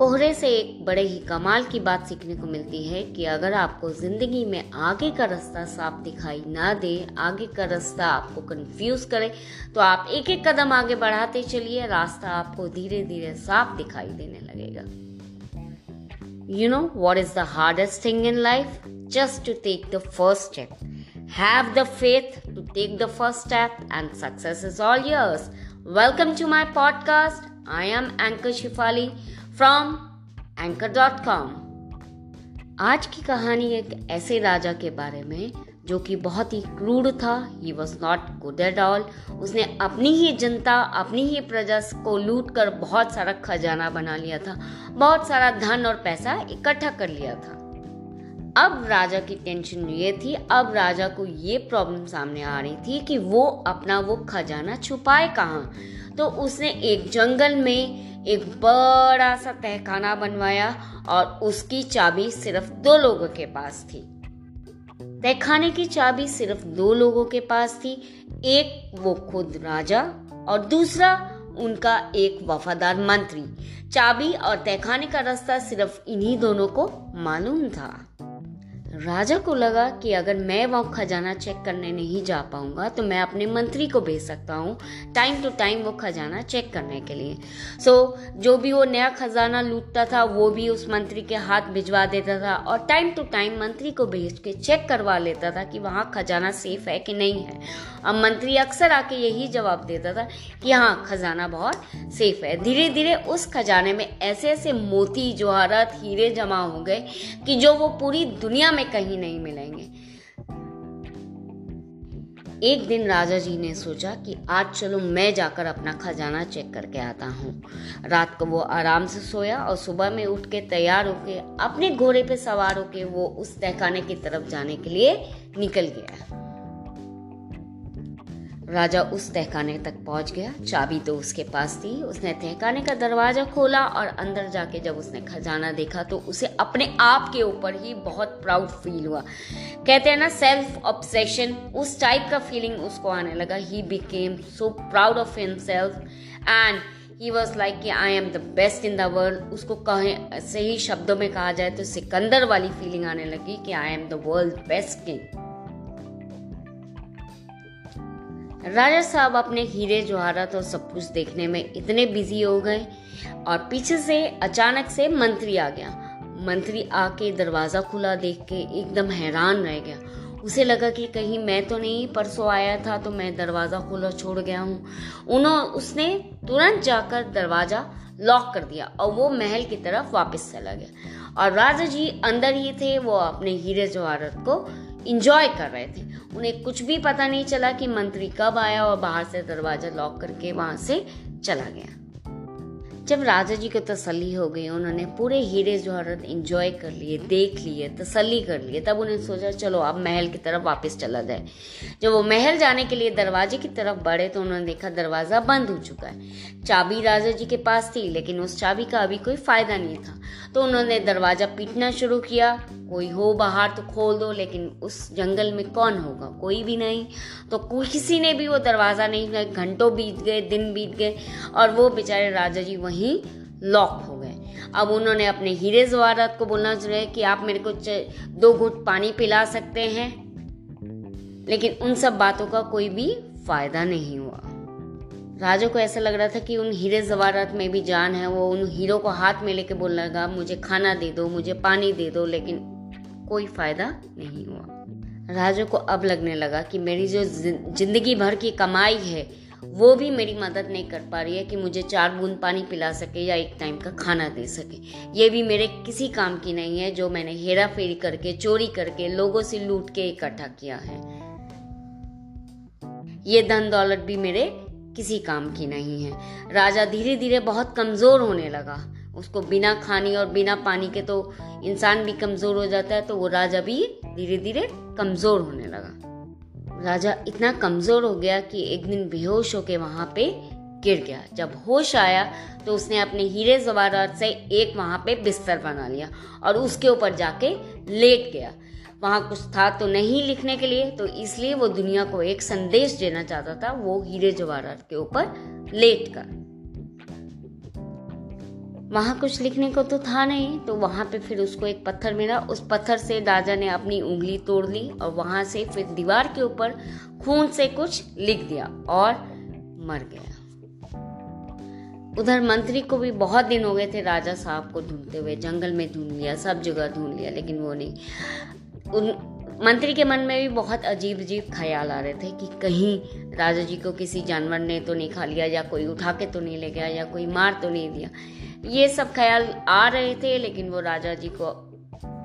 कोहरे से एक बड़े ही कमाल की बात सीखने को मिलती है कि अगर आपको ज़िंदगी में आगे का रास्ता साफ़ दिखाई ना दे, आगे का रास्ता आपको कंफ्यूज करे तो आप एक एक कदम आगे बढ़ाते चलिए, रास्ता आपको धीरे धीरे साफ़ दिखाई देने लगेगा। You know what is the hardest thing in life just to take the first step have the faith to take the first step and success is all yours. Welcome to my podcast I am anchor Shifali from anchor dot com आज की कहानी एक ऐसे राजा के बारे में जो कि बहुत ही क्रूर था। He was not good at all उसने अपनी ही जनता, अपनी ही प्रजा को लूट कर बहुत सारा खजाना बना लिया था। बहुत सारा धन और पैसा इकट्ठा कर लिया था। अब राजा की टेंशन ये थी, अब राजा को ये प्रॉब्लम सामने आ रही थी कि वो अपना वो खजाना छुपाए कहाँ? तो उसने एक जंगल में एक बड़ा सा तहखाना बनवाया और उसकी चाबी सिर्फ़ दो लोगों के पास थी। तहखाने की चाबी सिर्फ़ दो लोगों के पास थी, एक वो खुद राजा और दूसरा उनका एक वफादार मंत्री। चाबी और तहखाने का रास्ता सिर्फ़ इन्हीं दोनों को मालूम था। राजा को लगा कि अगर मैं वहाँ खजाना चेक करने नहीं जा पाऊँगा तो मैं अपने मंत्री को भेज सकता हूँ टाइम टू टाइम वो खजाना चेक करने के लिए। सो so, जो भी वो नया खजाना लूटता था वो भी उस मंत्री के हाथ भिजवा देता था और टाइम टू टाइम मंत्री को भेज के चेक करवा लेता था कि वहाँ खजाना सेफ़ है कि नहीं है। अब मंत्री अक्सर आके यही जवाब देता था कि हाँ खजाना बहुत सेफ़ है। धीरे धीरे उस खजाने में ऐसे ऐसे मोती, जवाहरात, हीरे जमा हो गए कि जो वो पूरी दुनिया में कहीं नहीं मिलेंगे। एक दिन राजा जी ने सोचा कि आज चलो मैं जाकर अपना खजाना चेक करके आता हूँ। रात को वो आराम से सोया और सुबह में उठ के तैयार होके अपने घोड़े पे सवार होके वो उस तहखाने की तरफ़ जाने के लिए निकल गया। राजा उस तहखाने तक पहुँच गया। चाबी तो उसके पास थी। उसने तहखाने का दरवाज़ा खोला और अंदर जाके जब उसने खजाना देखा तो उसे अपने आप के ऊपर ही बहुत प्राउड फील हुआ। कहते हैं ना सेल्फ ऑब्सेशन उस टाइप का फीलिंग उसको आने लगा। He became so proud of himself and he was like कि I am the best in the world उसको कहें, सही शब्दों में कहा जाए तो सिकंदर वाली फीलिंग आने लगी कि I am the world best king राजा साहब अपने हीरे, जवाहरात और सब कुछ देखने में इतने बिज़ी हो गए और पीछे से अचानक से मंत्री आ गया। मंत्री आके दरवाज़ा खुला देख के एकदम हैरान रह गया। उसे लगा कि कहीं मैं तो नहीं, परसों आया था तो मैं दरवाज़ा खुला छोड़ गया हूँ। उन्होंने उसने तुरंत जाकर दरवाज़ा लॉक कर दिया और वो महल की तरफ़ वापस चला गया। और राजा जी अंदर ही थे, वो अपने हीरे, जवाहरत को इंजॉय कर रहे थे। उन्हें कुछ भी पता नहीं चला कि मंत्री कब आया और बाहर से दरवाज़ा लॉक करके वहाँ से चला गया। जब राजा जी को तसल्ली हो गई, उन्होंने पूरे हीरे जवाहरत इंजॉय कर लिए, देख लिए, तसल्ली कर लिए। तब उन्हें सोचा, चलो, अब महल की तरफ़ वापस चला जाए। जब वो महल जाने के लिए दरवाजे की तरफ़ बढ़े तो उन्होंने देखा दरवाज़ा बंद हो चुका है। चाबी राजा जी के पास थी, लेकिन उस चाबी का अभी कोई फ़ायदा नहीं था। तो उन्होंने दरवाज़ा पीटना शुरू किया। कोई हो बाहर तो खोल दो, लेकिन उस जंगल में कौन होगा? कोई भी नहीं। तो किसी ने भी वो दरवाज़ा नहीं घंटों बीत गए, दिन बीत गए, और वो बेचारे राजा जी वहीं लॉक हो गए। अब उन्होंने अपने हीरे जवाहरात को बोलना चाहिए कि आप मेरे को दो घुट पानी पिला सकते हैं। लेकिन उन सब बातों का कोई भी फ़ायदा नहीं हुआ। राजा को ऐसा लग रहा था कि उन हीरे जवाहरात में भी जान है, वो उन हीरो को हाथ में लेके बोलने लगा, मुझे खाना दे दो, मुझे पानी दे दो, लेकिन कोई फ़ायदा नहीं हुआ। राजा को अब लगने लगा कि मेरी जो ज़िंदगी भर की कमाई है, वो भी मेरी मदद नहीं कर पा रही है कि मुझे चार बूंद पानी पिला सके या एक टाइम का खाना दे सके। ये भी मेरे किसी काम की नहीं है, जो मैंने हेरा फेरी करके, चोरी करके, लोगों से लूट के इकट्ठा किया है। ये धन दौलत भी मेरे किसी काम की नहीं है। राजा धीरे धीरे बहुत कमज़ोर होने लगा। उसको बिना खाने और बिना पानी के तो इंसान भी कमज़ोर हो जाता है तो वो राजा भी धीरे धीरे कमज़ोर होने लगा। राजा इतना कमज़ोर हो गया कि एक दिन बेहोश होके वहाँ पे गिर गया। जब होश आया तो उसने अपने हीरे जवाहरात से एक वहाँ पे बिस्तर बना लिया और उसके ऊपर जाके लेट गया। वहाँ कुछ था तो नहीं लिखने के लिए तो इसलिए वो दुनिया को एक संदेश देना चाहता था, वो हीरे जवाहरात के ऊपर लेट कर। वहाँ कुछ लिखने को तो था नहीं तो वहाँ पे फिर उसको एक पत्थर मिला। उस पत्थर से राजा ने अपनी उंगली तोड़ ली और वहाँ से फिर दीवार के ऊपर खून से कुछ लिख दिया और मर गया। उधर मंत्री को भी बहुत दिन हो गए थे राजा साहब को ढूंढते हुए। जंगल में ढूंढ लिया, सब जगह ढूंढ लिया, लेकिन वो नहीं। उन मंत्री के मन में भी बहुत अजीब अजीब ख्याल आ रहे थे कि कहीं राजा जी को किसी जानवर ने तो नहीं खा लिया या कोई उठा के तो नहीं ले गया या कोई मार तो नहीं दिया। ये सब ख्याल आ रहे थे, लेकिन वो राजा जी को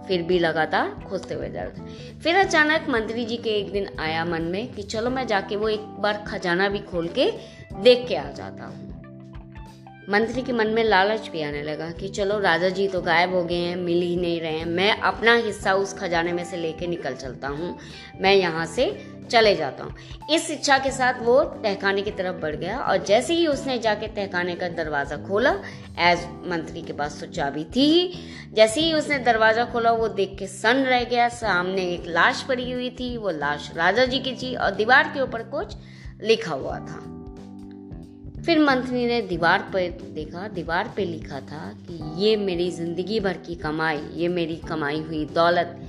फिर भी लगातार खोजते हुए जा रहे थे। फिर अचानक मंत्री जी के एक दिन आया मन में कि चलो मैं जाके वो एक बार खजाना भी खोल के देख के आ जाता हूँ। मंत्री के मन में लालच भी आने लगा कि चलो, राजा जी तो गायब हो गए हैं, मिल ही नहीं रहे हैं। मैं अपना हिस्सा उस खजाने में से लेके निकल चलता हूँ। मैं यहाँ से चले जाता हूँ। इस इच्छा के साथ वो तहखाने की तरफ़ बढ़ गया और जैसे ही उसने जाके तहखाने का दरवाज़ा खोला एज मंत्री के पास तो चाबी थी ही। जैसे ही उसने दरवाज़ा खोला, वो देख के सन रह गया। सामने एक लाश पड़ी हुई थी, वो लाश राजा जी की थी और दीवार के ऊपर कुछ लिखा हुआ था। फिर मंत्री ने दीवार पर देखा, दीवार पे लिखा था कि ये मेरी ज़िंदगी भर की कमाई, ये मेरी कमाई हुई दौलत,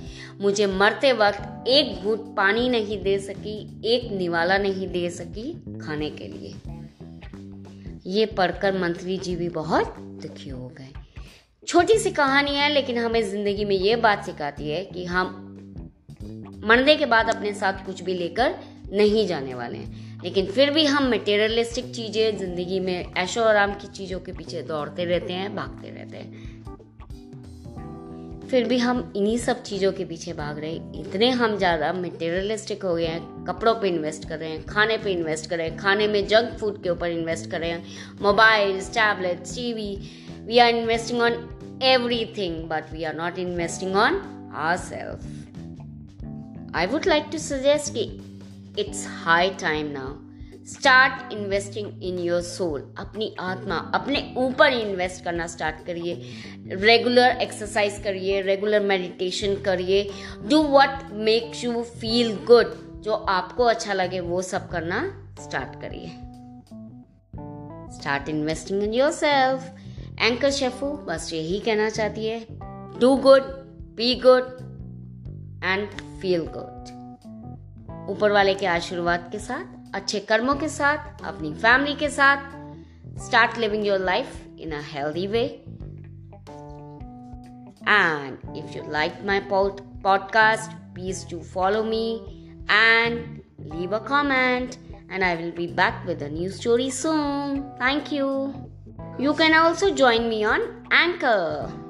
मुझे मरते वक्त एक घूट पानी नहीं दे सकी, एक निवाला नहीं दे सकी खाने के लिए। ये पढ़कर मंत्री जी भी बहुत दुखी हो गए। छोटी सी कहानी है, लेकिन हमें ज़िंदगी में ये बात सिखाती है कि हम मरने के बाद अपने साथ कुछ भी लेकर नहीं जाने वाले हैं। लेकिन फिर भी हम मटेरियलिस्टिक चीज़ें ज़िंदगी में ऐशो आराम की चीज़ों के पीछे दौड़ते रहते हैं, भागते रहते हैं। फिर भी हम इन्हीं सब चीज़ों के पीछे भाग रहे हैं। इतने हम ज़्यादा मटेरियलिस्टिक हो गए हैं, कपड़ों पे इन्वेस्ट कर रहे हैं, खाने पे इन्वेस्ट कर रहे हैं, खाने में जंक फ़ूड के ऊपर इन्वेस्ट कर रहे हैं। Mobile tablets TV we are investing on everything but we are not investing on our self I would like to suggest कि it's high time now start investing in your soul अपनी आत्मा, अपने ऊपर invest करना start करिए। Regular exercise करिए regular meditation करिए। Do what makes you feel good जो आपको अच्छा लगे, वो सब करना स्टार्ट करिए। Start investing in yourself anchor Shefu बस यही कहना चाहती है। Do good be good and feel good ऊपर वाले के आशीर्वाद के साथ, अच्छे कर्मों के साथ, अपनी फैमिली के साथ start living your life in a healthy way and if you like my podcast please to follow me and leave a comment and I will be back with a new story soon thank you you can also join me on anchor